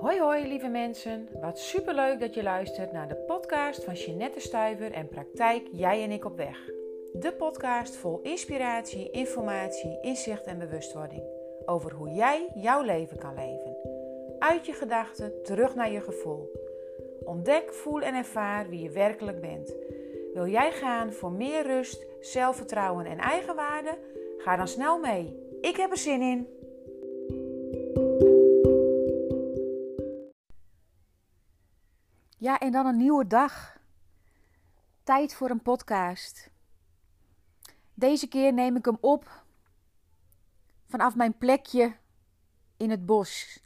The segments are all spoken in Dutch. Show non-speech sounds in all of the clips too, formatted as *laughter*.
Hoi hoi lieve mensen, wat superleuk dat je luistert naar de podcast van Jeanette Stuiver en Praktijk Jij en ik op weg. De podcast vol inspiratie, informatie, inzicht en bewustwording over hoe jij jouw leven kan leven. Uit je gedachten terug naar je gevoel. Ontdek, voel en ervaar wie je werkelijk bent. Wil jij gaan voor meer rust, zelfvertrouwen en eigenwaarde? Ga dan snel mee. Ik heb er zin in. Ja, en dan een nieuwe dag. Tijd voor een podcast. Deze keer neem ik hem op vanaf mijn plekje in het bos.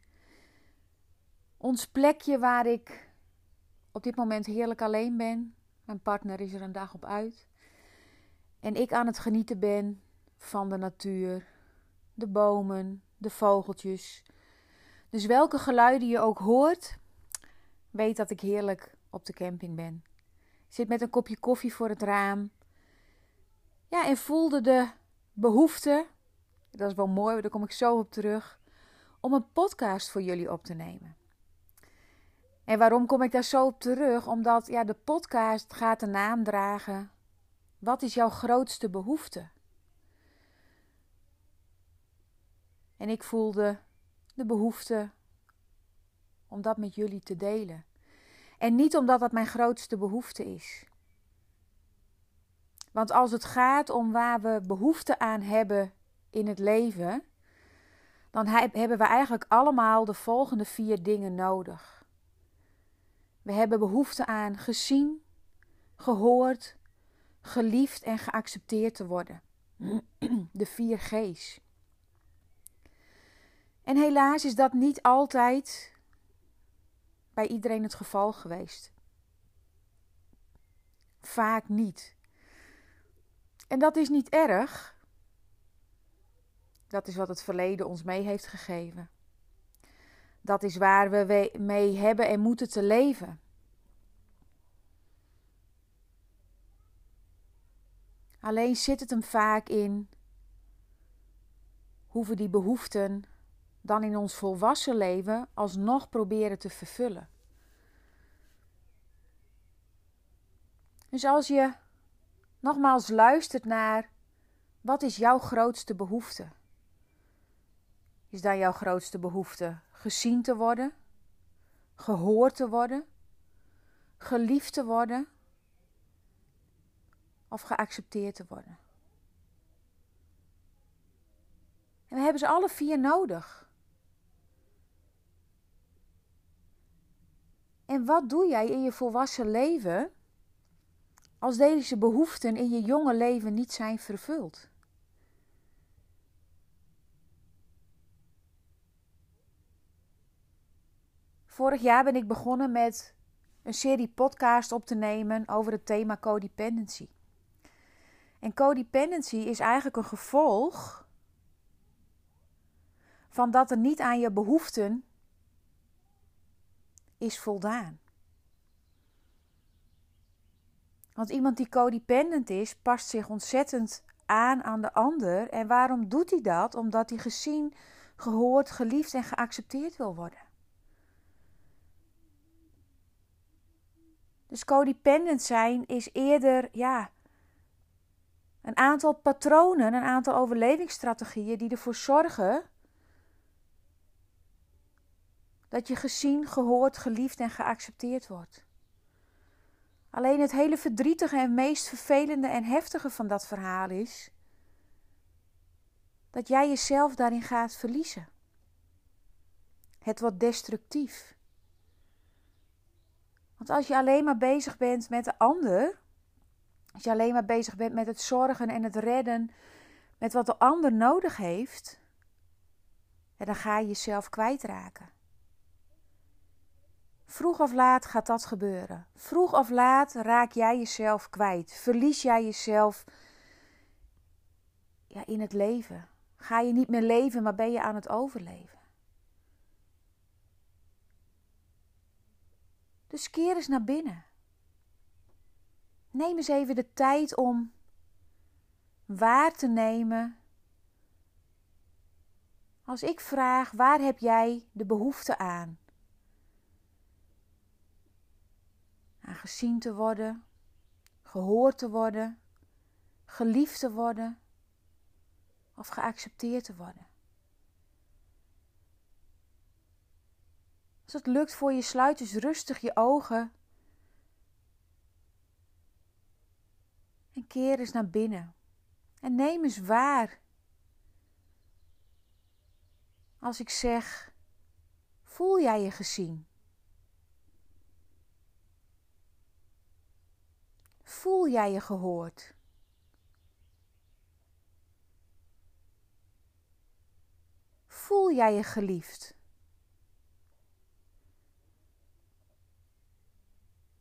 Ons plekje waar ik op dit moment heerlijk alleen ben. Mijn partner is er een dag op uit. En ik aan het genieten ben van de natuur, de bomen, de vogeltjes. Dus welke geluiden je ook hoort, weet dat ik heerlijk op de camping ben. Ik zit met een kopje koffie voor het raam. Ja, en voelde de behoefte, dat is wel mooi, daar kom ik zo op terug, om een podcast voor jullie op te nemen. En waarom kom ik daar zo op terug? Omdat ja, de podcast gaat de naam dragen. Wat is jouw grootste behoefte? En ik voelde de behoefte om dat met jullie te delen. En niet omdat dat mijn grootste behoefte is. Want als het gaat om waar we behoefte aan hebben in het leven, dan hebben we eigenlijk allemaal de volgende vier dingen nodig. We hebben behoefte aan gezien, gehoord, geliefd en geaccepteerd te worden. *clears throat* De vier G's. En helaas is dat niet altijd bij iedereen het geval geweest. Vaak niet. En dat is niet erg. Dat is wat het verleden ons mee heeft gegeven. Dat is waar we mee hebben en moeten te leven. Alleen zit het hem vaak in hoe we die behoeften dan in ons volwassen leven alsnog proberen te vervullen. Dus als je nogmaals luistert naar wat is jouw grootste behoefte? Is dan jouw grootste behoefte gezien te worden, gehoord te worden, geliefd te worden of geaccepteerd te worden? En we hebben ze alle vier nodig. En wat doe jij in je volwassen leven als deze behoeften in je jonge leven niet zijn vervuld? Vorig jaar ben ik begonnen met een serie podcast op te nemen over het thema codependency. En codependency is eigenlijk een gevolg van dat er niet aan je behoeften is voldaan. Want iemand die codependent is, past zich ontzettend aan aan de ander. En waarom doet hij dat? Omdat hij gezien, gehoord, geliefd en geaccepteerd wil worden. Dus codependent zijn is eerder ja, een aantal patronen, een aantal overlevingsstrategieën die ervoor zorgen dat je gezien, gehoord, geliefd en geaccepteerd wordt. Alleen het hele verdrietige en meest vervelende en heftige van dat verhaal is dat jij jezelf daarin gaat verliezen. Het wordt destructief. Want als je alleen maar bezig bent met de ander, als je alleen maar bezig bent met het zorgen en het redden, met wat de ander nodig heeft, dan ga je jezelf kwijtraken. Vroeg of laat gaat dat gebeuren. Vroeg of laat raak jij jezelf kwijt. Verlies jij jezelf ja, in het leven. Ga je niet meer leven, maar ben je aan het overleven. Dus keer eens naar binnen. Neem eens even de tijd om waar te nemen. Als ik vraag, waar heb jij de behoefte aan? Aan gezien te worden, gehoord te worden, geliefd te worden of geaccepteerd te worden. Als het lukt voor je, sluit dus rustig je ogen en keer eens naar binnen. En neem eens waar. Als ik zeg, voel jij je gezien? Voel jij je gehoord? Voel jij je geliefd?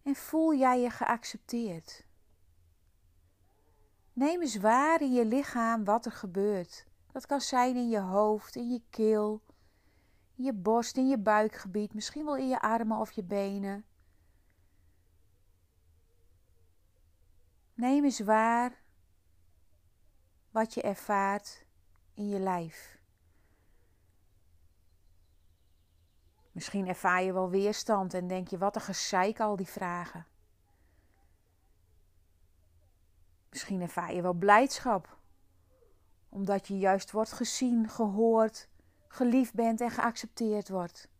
En voel jij je geaccepteerd? Neem eens waar in je lichaam wat er gebeurt. Dat kan zijn in je hoofd, in je keel, in je borst, in je buikgebied, misschien wel in je armen of je benen. Neem eens waar wat je ervaart in je lijf. Misschien ervaar je wel weerstand en denk je: wat een gezeik al die vragen. Misschien ervaar je wel blijdschap, omdat je juist wordt gezien, gehoord, geliefd bent en geaccepteerd wordt.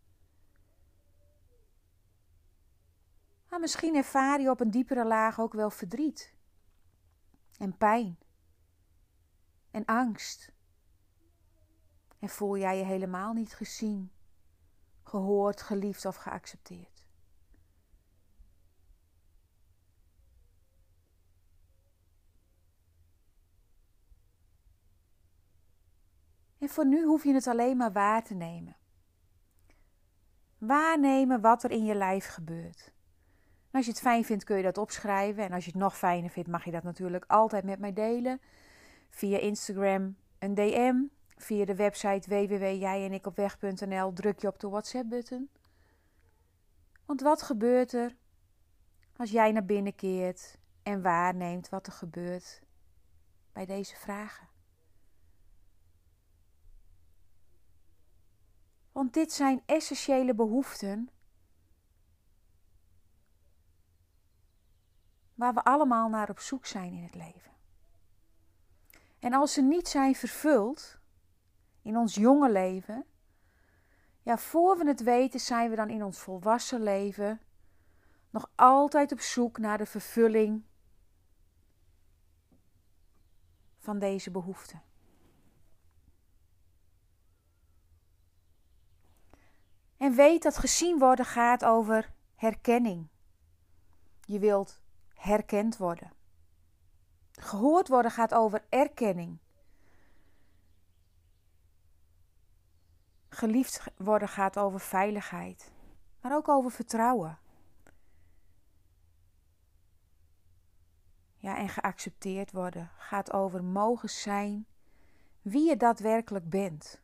Maar misschien ervaar je op een diepere laag ook wel verdriet en pijn en angst. En voel jij je helemaal niet gezien, gehoord, geliefd of geaccepteerd. En voor nu hoef je het alleen maar waar te nemen. Waarnemen wat er in je lijf gebeurt. Als je het fijn vindt, kun je dat opschrijven. En als je het nog fijner vindt, mag je dat natuurlijk altijd met mij delen. Via Instagram een DM. Via de website www.jijenikopweg.nl druk je op de WhatsApp-button. Want wat gebeurt er als jij naar binnen keert en waarneemt wat er gebeurt bij deze vragen? Want dit zijn essentiële behoeften waar we allemaal naar op zoek zijn in het leven. En als ze niet zijn vervuld in ons jonge leven, ja, voor we het weten, zijn we dan in ons volwassen leven nog altijd op zoek naar de vervulling van deze behoeften. En weet dat gezien worden gaat over herkenning. Je wilt herkend worden. Gehoord worden gaat over erkenning. Geliefd worden gaat over veiligheid, maar ook over vertrouwen. Ja, en geaccepteerd worden gaat over mogen zijn wie je daadwerkelijk bent.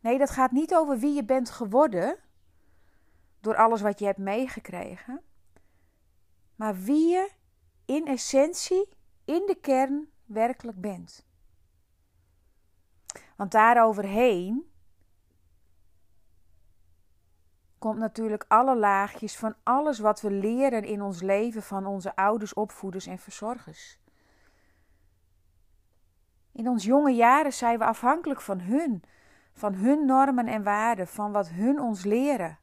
Nee, dat gaat niet over wie je bent geworden door alles wat je hebt meegekregen, maar wie je in essentie, in de kern werkelijk bent. Want daaroverheen komt natuurlijk alle laagjes van alles wat we leren in ons leven van onze ouders, opvoeders en verzorgers. In ons jonge jaren zijn we afhankelijk van hun, van hun normen en waarden, van wat hun ons leren.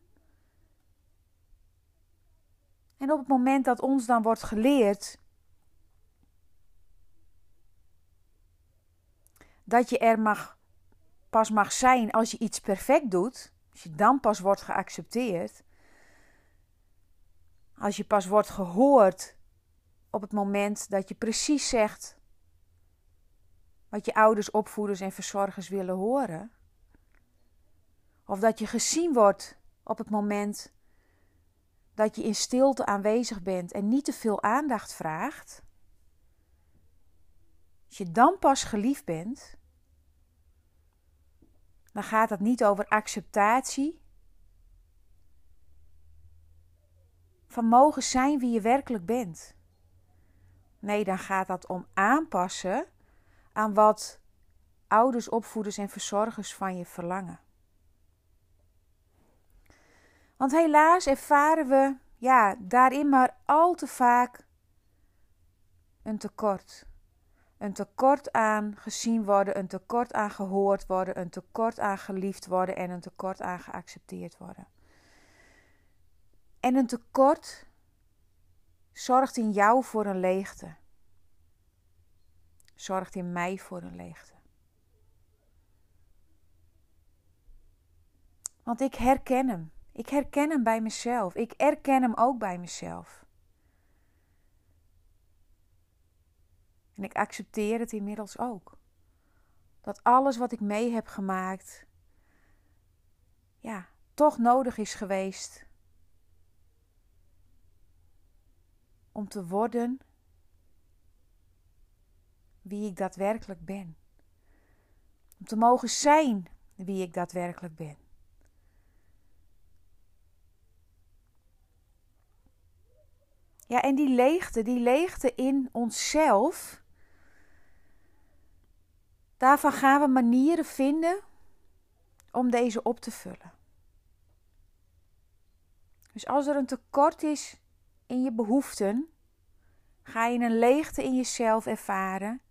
En op het moment dat ons dan wordt geleerd dat je er mag, pas mag zijn als je iets perfect doet, als je dan pas wordt geaccepteerd, als je pas wordt gehoord op het moment dat je precies zegt wat je ouders, opvoeders en verzorgers willen horen, of dat je gezien wordt op het moment dat je in stilte aanwezig bent en niet te veel aandacht vraagt. Als je dan pas geliefd bent, dan gaat het niet over acceptatie van mogen zijn wie je werkelijk bent. Nee, dan gaat dat om aanpassen aan wat ouders, opvoeders en verzorgers van je verlangen. Want helaas ervaren we ja, daarin maar al te vaak een tekort. Een tekort aan gezien worden, een tekort aan gehoord worden, een tekort aan geliefd worden en een tekort aan geaccepteerd worden. En een tekort zorgt in jou voor een leegte. Zorgt in mij voor een leegte. Want ik herken hem. Ik herken hem bij mezelf. Ik erken hem ook bij mezelf. En ik accepteer het inmiddels ook. Dat alles wat ik mee heb gemaakt, ja, toch nodig is geweest om te worden wie ik daadwerkelijk ben. Om te mogen zijn wie ik daadwerkelijk ben. Ja, en die leegte, die leegte in onszelf, daarvan gaan we manieren vinden om deze op te vullen. Dus als er een tekort is in je behoeften, ga je een leegte in jezelf ervaren.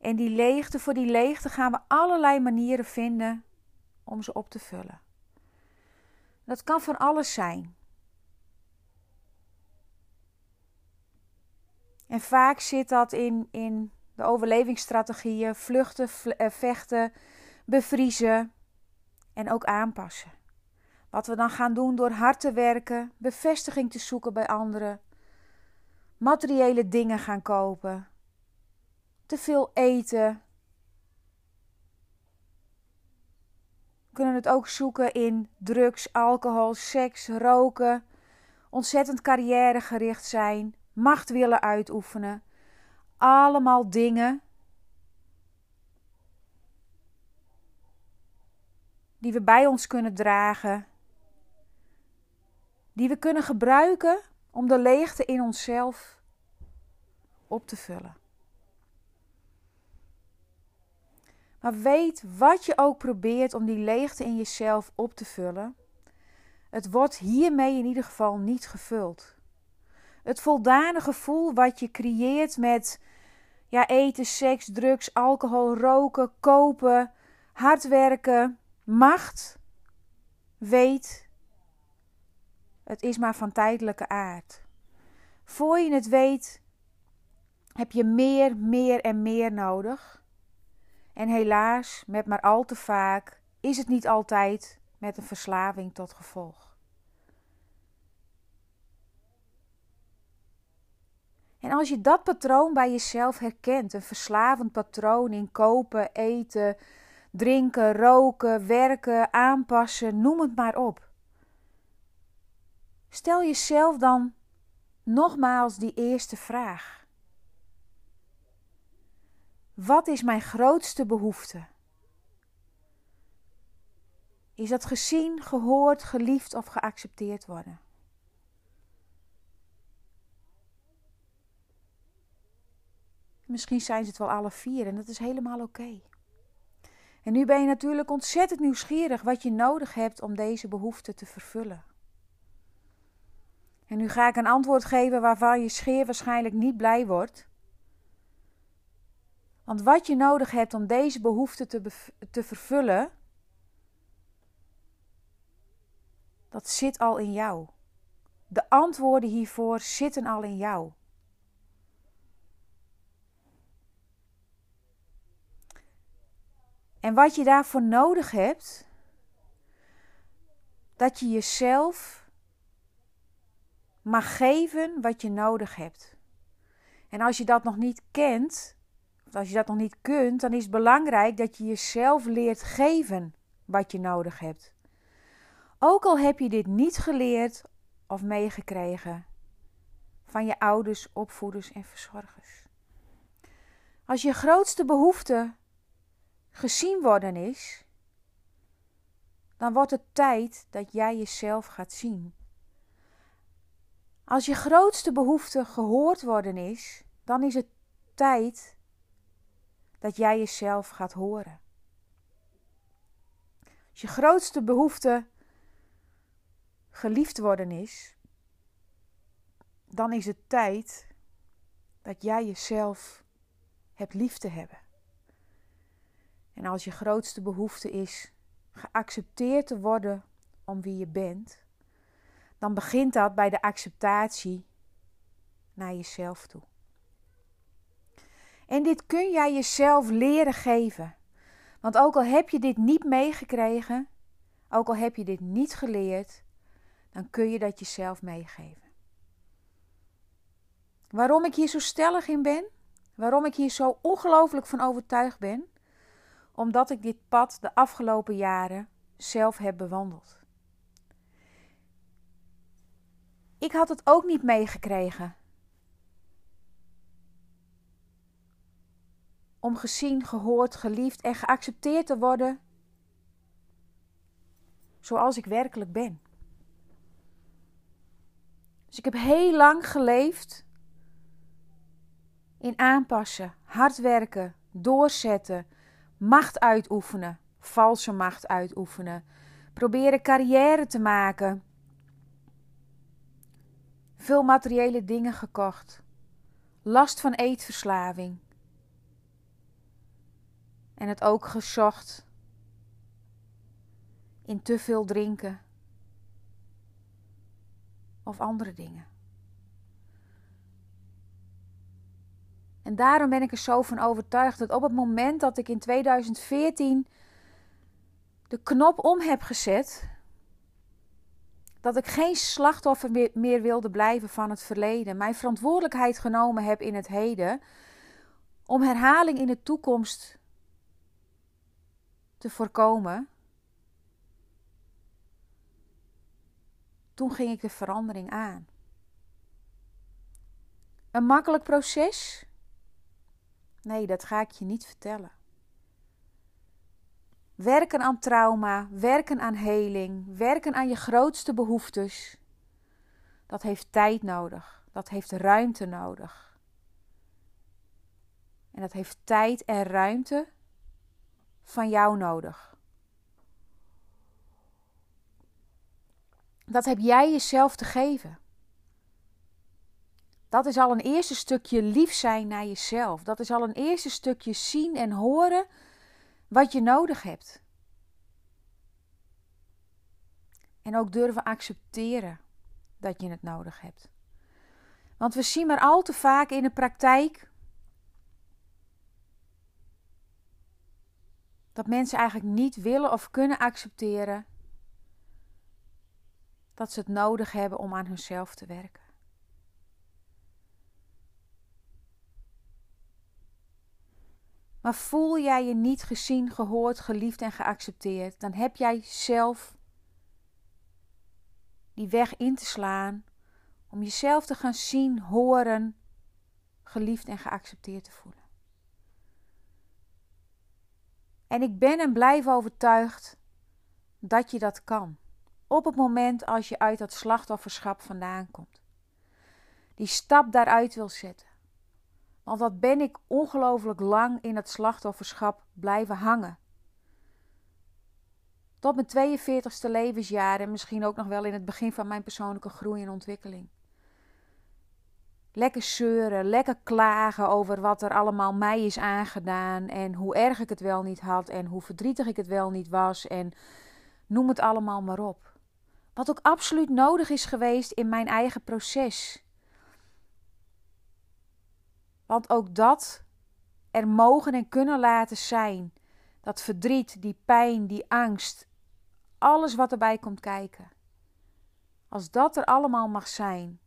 En die leegte, voor die leegte gaan we allerlei manieren vinden om ze op te vullen. Dat kan van alles zijn. En vaak zit dat in, in de overlevingsstrategieën: vluchten, eh, vechten, bevriezen en ook aanpassen. Wat we dan gaan doen door hard te werken, bevestiging te zoeken bij anderen, materiële dingen gaan kopen, te veel eten. We kunnen het ook zoeken in drugs, alcohol, seks, roken, ontzettend carrièregericht zijn, macht willen uitoefenen. Allemaal dingen die we bij ons kunnen dragen, die we kunnen gebruiken om de leegte in onszelf op te vullen. Maar weet wat je ook probeert om die leegte in jezelf op te vullen, het wordt hiermee in ieder geval niet gevuld. Het voldane gevoel wat je creëert met ja, eten, seks, drugs, alcohol, roken, kopen, hard werken, macht, weet, het is maar van tijdelijke aard. Voor je het weet, heb je meer, meer en meer nodig. En helaas, met maar al te vaak, is het niet altijd met een verslaving tot gevolg. En als je dat patroon bij jezelf herkent, een verslavend patroon in kopen, eten, drinken, roken, werken, aanpassen, noem het maar op. Stel jezelf dan nogmaals die eerste vraag. Wat is mijn grootste behoefte? Is dat gezien, gehoord, geliefd of geaccepteerd worden? Misschien zijn ze het wel alle vier en dat is helemaal oké. En nu ben je natuurlijk ontzettend nieuwsgierig wat je nodig hebt om deze behoefte te vervullen. En nu ga ik een antwoord geven waarvan je scheer waarschijnlijk niet blij wordt. Want wat je nodig hebt om deze behoefte te, te vervullen, dat zit al in jou. De antwoorden hiervoor zitten al in jou. En wat je daarvoor nodig hebt, dat je jezelf mag geven wat je nodig hebt. En als je dat nog niet kent, of als je dat nog niet kunt, dan is het belangrijk dat je jezelf leert geven wat je nodig hebt. Ook al heb je dit niet geleerd of meegekregen van je ouders, opvoeders en verzorgers. Als je grootste behoefte gezien worden is, dan wordt het tijd dat jij jezelf gaat zien. Als je grootste behoefte gehoord worden is, dan is het tijd dat jij jezelf gaat horen. Als je grootste behoefte geliefd worden is, dan is het tijd dat jij jezelf hebt lief te hebben. En als je grootste behoefte is geaccepteerd te worden om wie je bent, dan begint dat bij de acceptatie naar jezelf toe. En dit kun jij jezelf leren geven. Want ook al heb je dit niet meegekregen, ook al heb je dit niet geleerd, dan kun je dat jezelf meegeven. Waarom ik hier zo stellig in ben, waarom ik hier zo ongelooflijk van overtuigd ben, omdat ik dit pad de afgelopen jaren zelf heb bewandeld. Ik had het ook niet meegekregen. Om gezien, gehoord, geliefd en geaccepteerd te worden zoals ik werkelijk ben. Dus ik heb heel lang geleefd in aanpassen, hard werken, doorzetten, macht uitoefenen, valse macht uitoefenen, proberen carrière te maken. Veel materiële dingen gekocht, last van eetverslaving. En het ook gezocht in te veel drinken of andere dingen. En daarom ben ik er zo van overtuigd dat op het moment dat ik in 2014 de knop om heb gezet, dat ik geen slachtoffer meer wilde blijven van het verleden, mijn verantwoordelijkheid genomen heb in het heden, om herhaling in de toekomst te voorkomen. Toen ging ik de verandering aan. Een makkelijk proces? Nee, dat ga ik je niet vertellen. Werken aan trauma, werken aan heling, werken aan je grootste behoeftes. Dat heeft tijd nodig. Dat heeft ruimte nodig. En dat heeft tijd en ruimte van jou nodig. Dat heb jij jezelf te geven. Dat is al een eerste stukje lief zijn naar jezelf. Dat is al een eerste stukje zien en horen wat je nodig hebt. En ook durven accepteren dat je het nodig hebt. Want we zien maar al te vaak in de praktijk dat mensen eigenlijk niet willen of kunnen accepteren dat ze het nodig hebben om aan hunzelf te werken. Maar voel jij je niet gezien, gehoord, geliefd en geaccepteerd, dan heb jij zelf die weg in te slaan om jezelf te gaan zien, horen, geliefd en geaccepteerd te voelen. En ik ben en blijf overtuigd dat je dat kan. Op het moment als je uit dat slachtofferschap vandaan komt. Die stap daaruit wil zetten. Want wat ben ik ongelooflijk lang in het slachtofferschap blijven hangen. Tot mijn 42ste levensjaar en misschien ook nog wel in het begin van mijn persoonlijke groei en ontwikkeling. Lekker zeuren, lekker klagen over wat er allemaal mij is aangedaan en hoe erg ik het wel niet had en hoe verdrietig ik het wel niet was en noem het allemaal maar op. Wat ook absoluut nodig is geweest in mijn eigen proces. Want ook dat er mogen en kunnen laten zijn. Dat verdriet, die pijn, die angst, alles wat erbij komt kijken. Als dat er allemaal mag zijn,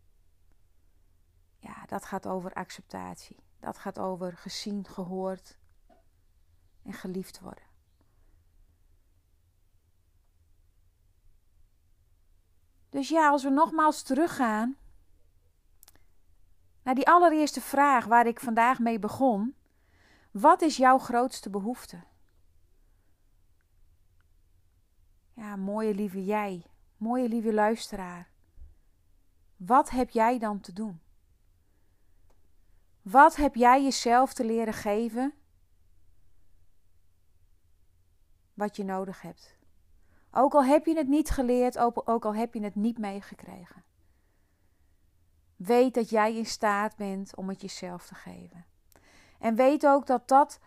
ja, dat gaat over acceptatie. Dat gaat over gezien, gehoord en geliefd worden. Dus ja, als we nogmaals teruggaan naar die allereerste vraag waar ik vandaag mee begon. Wat is jouw grootste behoefte? Ja, mooie lieve jij, mooie lieve luisteraar. Wat heb jij dan te doen? Wat heb jij jezelf te leren geven? Wat je nodig hebt. Ook al heb je het niet geleerd, ook al heb je het niet meegekregen. Weet dat jij in staat bent om het jezelf te geven. En weet ook dat dat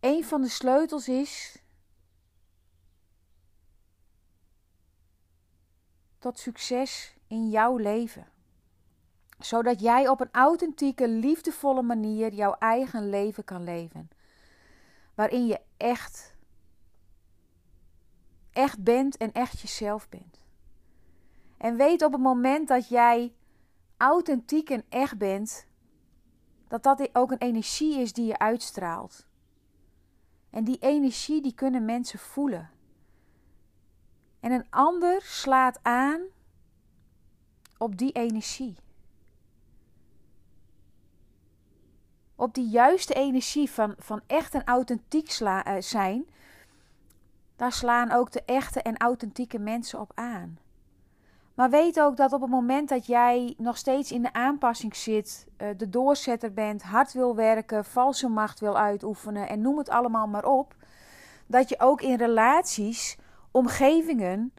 een van de sleutels is tot succes in jouw leven. Zodat jij op een authentieke, liefdevolle manier jouw eigen leven kan leven. Waarin je echt, echt bent en echt jezelf bent. En weet op het moment dat jij authentiek en echt bent, dat dat ook een energie is die je uitstraalt. En die energie die kunnen mensen voelen. En een ander slaat aan op die energie. Op die juiste energie van, van echt en authentiek uh, zijn, daar slaan ook de echte en authentieke mensen op aan. Maar weet ook dat op het moment dat jij nog steeds in de aanpassing zit, uh, de doorzetter bent, hard wil werken, valse macht wil uitoefenen en noem het allemaal maar op, dat je ook in relaties omgevingen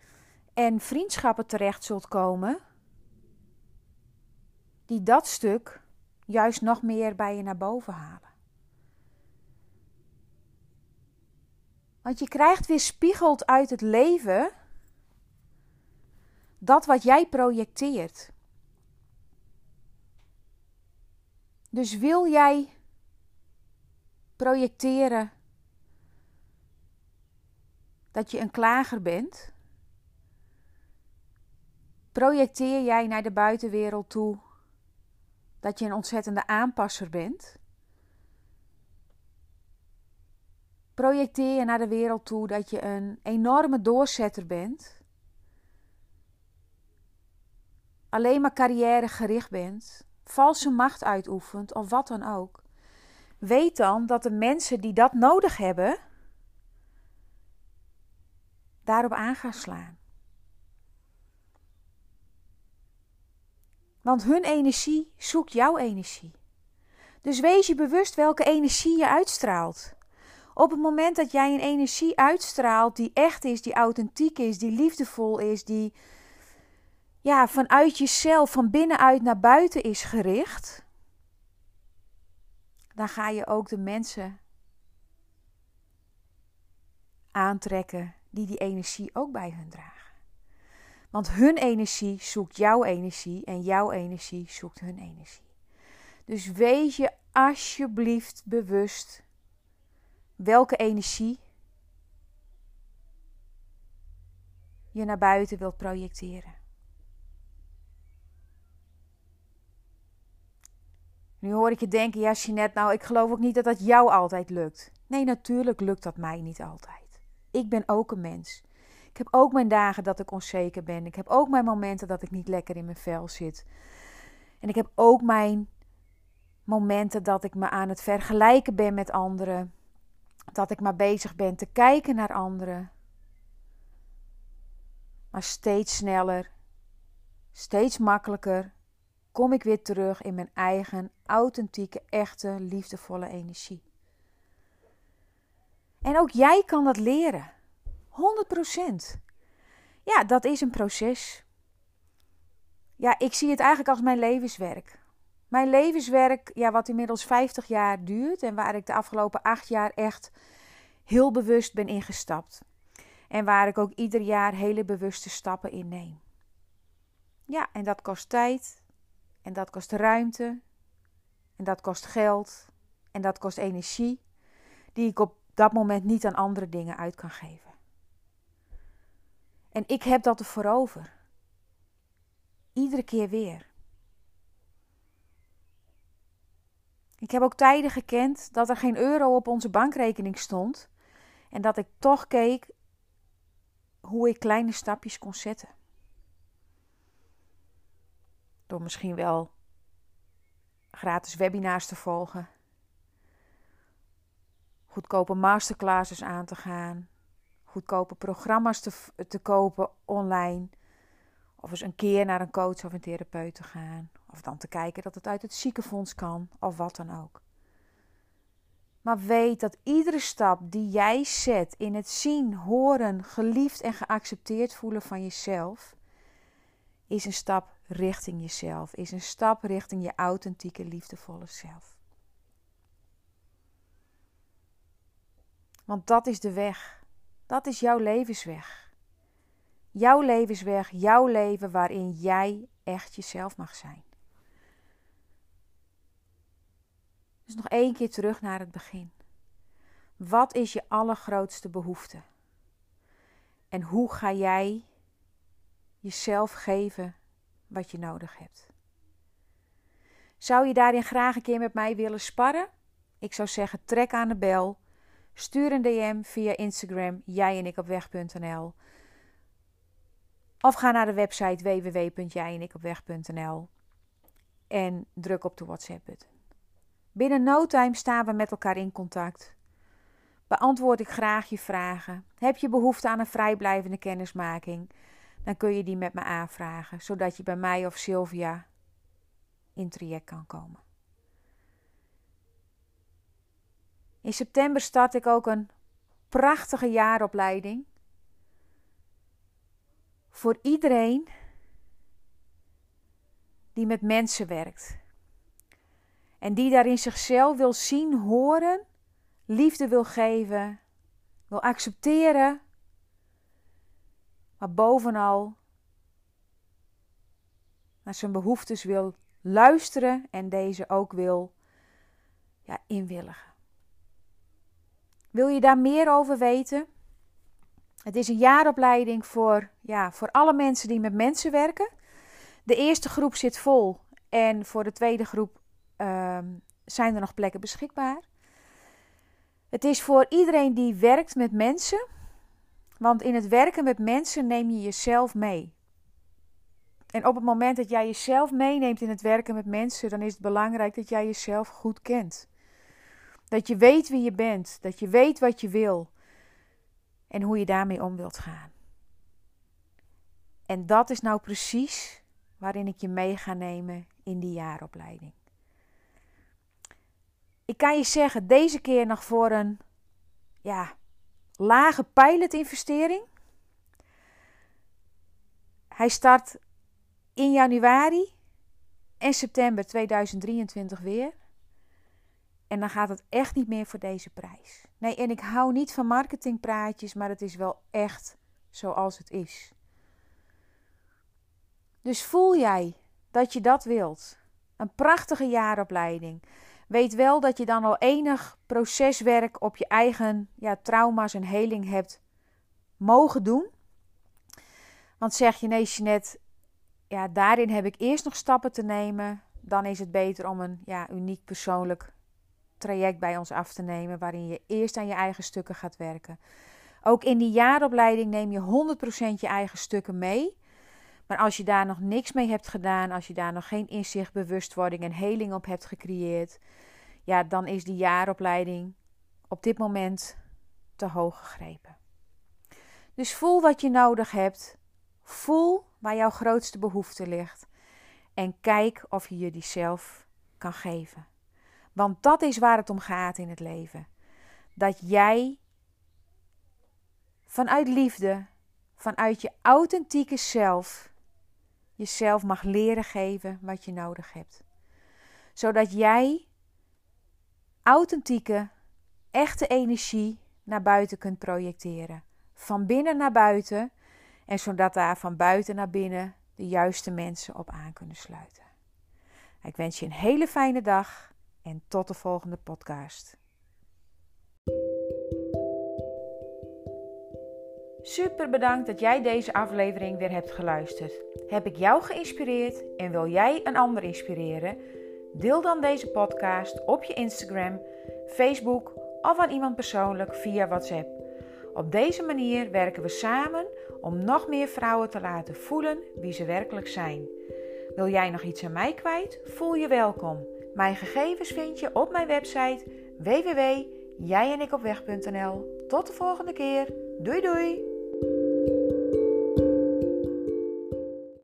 en vriendschappen terecht zult komen, die dat stuk juist nog meer bij je naar boven halen. Want je krijgt weer spiegeld uit het leven dat wat jij projecteert. Dus wil jij projecteren dat je een klager bent, projecteer jij naar de buitenwereld toe dat je een ontzettende aanpasser bent. Projecteer je naar de wereld toe dat je een enorme doorzetter bent. Alleen maar carrière gericht bent, valse macht uitoefent of wat dan ook. Weet dan dat de mensen die dat nodig hebben, daarop aan gaan slaan. Want hun energie zoekt jouw energie. Dus wees je bewust welke energie je uitstraalt. Op het moment dat jij een energie uitstraalt die echt is, die authentiek is, die liefdevol is, die ja, vanuit jezelf, van binnenuit naar buiten is gericht, dan ga je ook de mensen aantrekken die die energie ook bij hun dragen. Want hun energie zoekt jouw energie en jouw energie zoekt hun energie. Dus wees je alsjeblieft bewust welke energie je naar buiten wilt projecteren. Nu hoor ik je denken, ja Jeanette, nou ik geloof ook niet dat dat jou altijd lukt. Nee, natuurlijk lukt dat mij niet altijd. Ik ben ook een mens. Ik heb ook mijn dagen dat ik onzeker ben. Ik heb ook mijn momenten dat ik niet lekker in mijn vel zit. En ik heb ook mijn momenten dat ik me aan het vergelijken ben met anderen. Dat ik maar bezig ben te kijken naar anderen. Maar steeds sneller, steeds makkelijker kom ik weer terug in mijn eigen authentieke, echte, liefdevolle energie. En ook jij kan dat leren. 100%. Ja, dat is een proces. Ja, ik zie het eigenlijk als mijn levenswerk. Mijn levenswerk, ja, wat inmiddels 50 jaar duurt en waar ik de afgelopen acht jaar echt heel bewust ben ingestapt. En waar ik ook ieder jaar hele bewuste stappen in neem. Ja, en dat kost tijd. En dat kost ruimte. En dat kost geld. En dat kost energie. Die ik op dat moment niet aan andere dingen uit kan geven. En ik heb dat ervoor over. Iedere keer weer. Ik heb ook tijden gekend dat er geen euro op onze bankrekening stond. En dat ik toch keek hoe ik kleine stapjes kon zetten. Door misschien wel gratis webinars te volgen. Goedkope masterclasses aan te gaan goedkope programma's te, te kopen online. Of eens een keer naar een coach of een therapeut te gaan. Of dan te kijken dat het uit het ziekenfonds kan. Of wat dan ook. Maar weet dat iedere stap die jij zet in het zien, horen, geliefd en geaccepteerd voelen van jezelf, is een stap richting jezelf, is een stap richting je authentieke, liefdevolle zelf. Want dat is de weg. Dat is jouw levensweg. Jouw levensweg, jouw leven waarin jij echt jezelf mag zijn. Dus nog één keer terug naar het begin. Wat is je allergrootste behoefte? En hoe ga jij jezelf geven wat je nodig hebt? Zou je daarin graag een keer met mij willen sparren? Ik zou zeggen, trek aan de bel. Stuur een DM via Instagram, jij en ik op. Of ga naar de website www.jijenikopweg.nl en druk op de WhatsApp-button. Binnen no time staan we met elkaar in contact. Beantwoord ik graag je vragen. Heb je behoefte aan een vrijblijvende kennismaking? Dan kun je die met me aanvragen, zodat je bij mij of Sylvia in traject kan komen. In september start ik ook een prachtige jaaropleiding. Voor iedereen die met mensen werkt. En die daarin zichzelf wil zien, horen, liefde wil geven, wil accepteren. Maar bovenal naar zijn behoeftes wil luisteren en deze ook wil ja, inwilligen. Wil je daar meer over weten? Het is een jaaropleiding voor, ja, voor alle mensen die met mensen werken. De eerste groep zit vol en voor de tweede groep ehm, zijn er nog plekken beschikbaar. Het is voor iedereen die werkt met mensen, want in het werken met mensen neem je jezelf mee. En op het moment dat jij jezelf meeneemt in het werken met mensen, dan is het belangrijk dat jij jezelf goed kent. Dat je weet wie je bent, dat je weet wat je wil en hoe je daarmee om wilt gaan. En dat is nou precies waarin ik je mee ga nemen in die jaaropleiding. Ik kan je zeggen, deze keer nog voor een ja, lage pilotinvestering. Hij start in januari en september 2023 weer. En dan gaat het echt niet meer voor deze prijs. Nee, en ik hou niet van marketingpraatjes, maar het is wel echt zoals het is. Dus voel jij dat je dat wilt? Een prachtige jaaropleiding. Weet wel dat je dan al enig proceswerk op je eigen ja, trauma's en heling hebt mogen doen. Want zeg je nee, Jeanette, ja, daarin heb ik eerst nog stappen te nemen. Dan is het beter om een ja, uniek persoonlijk traject bij ons af te nemen, waarin je eerst aan je eigen stukken gaat werken. Ook in die jaaropleiding neem je 100% je eigen stukken mee. Maar als je daar nog niks mee hebt gedaan, als je daar nog geen inzicht, bewustwording en heling op hebt gecreëerd, ja, dan is die jaaropleiding op dit moment te hoog gegrepen. Dus voel wat je nodig hebt. Voel waar jouw grootste behoefte ligt. En kijk of je je die zelf kan geven. Want dat is waar het om gaat in het leven. Dat jij vanuit liefde, vanuit je authentieke zelf, jezelf mag leren geven wat je nodig hebt. Zodat jij authentieke, echte energie naar buiten kunt projecteren. Van binnen naar buiten. En zodat daar van buiten naar binnen de juiste mensen op aan kunnen sluiten. Ik wens je een hele fijne dag en tot de volgende podcast. Super bedankt dat jij deze aflevering weer hebt geluisterd. Heb ik jou geïnspireerd en wil jij een ander inspireren? Deel dan deze podcast op je Instagram, Facebook of aan iemand persoonlijk via WhatsApp. Op deze manier werken we samen om nog meer vrouwen te laten voelen wie ze werkelijk zijn. Wil jij nog iets aan mij kwijt? Voel je welkom. Mijn gegevens vind je op mijn website www.jijenikopweg.nl. Tot de volgende keer. Doei doei!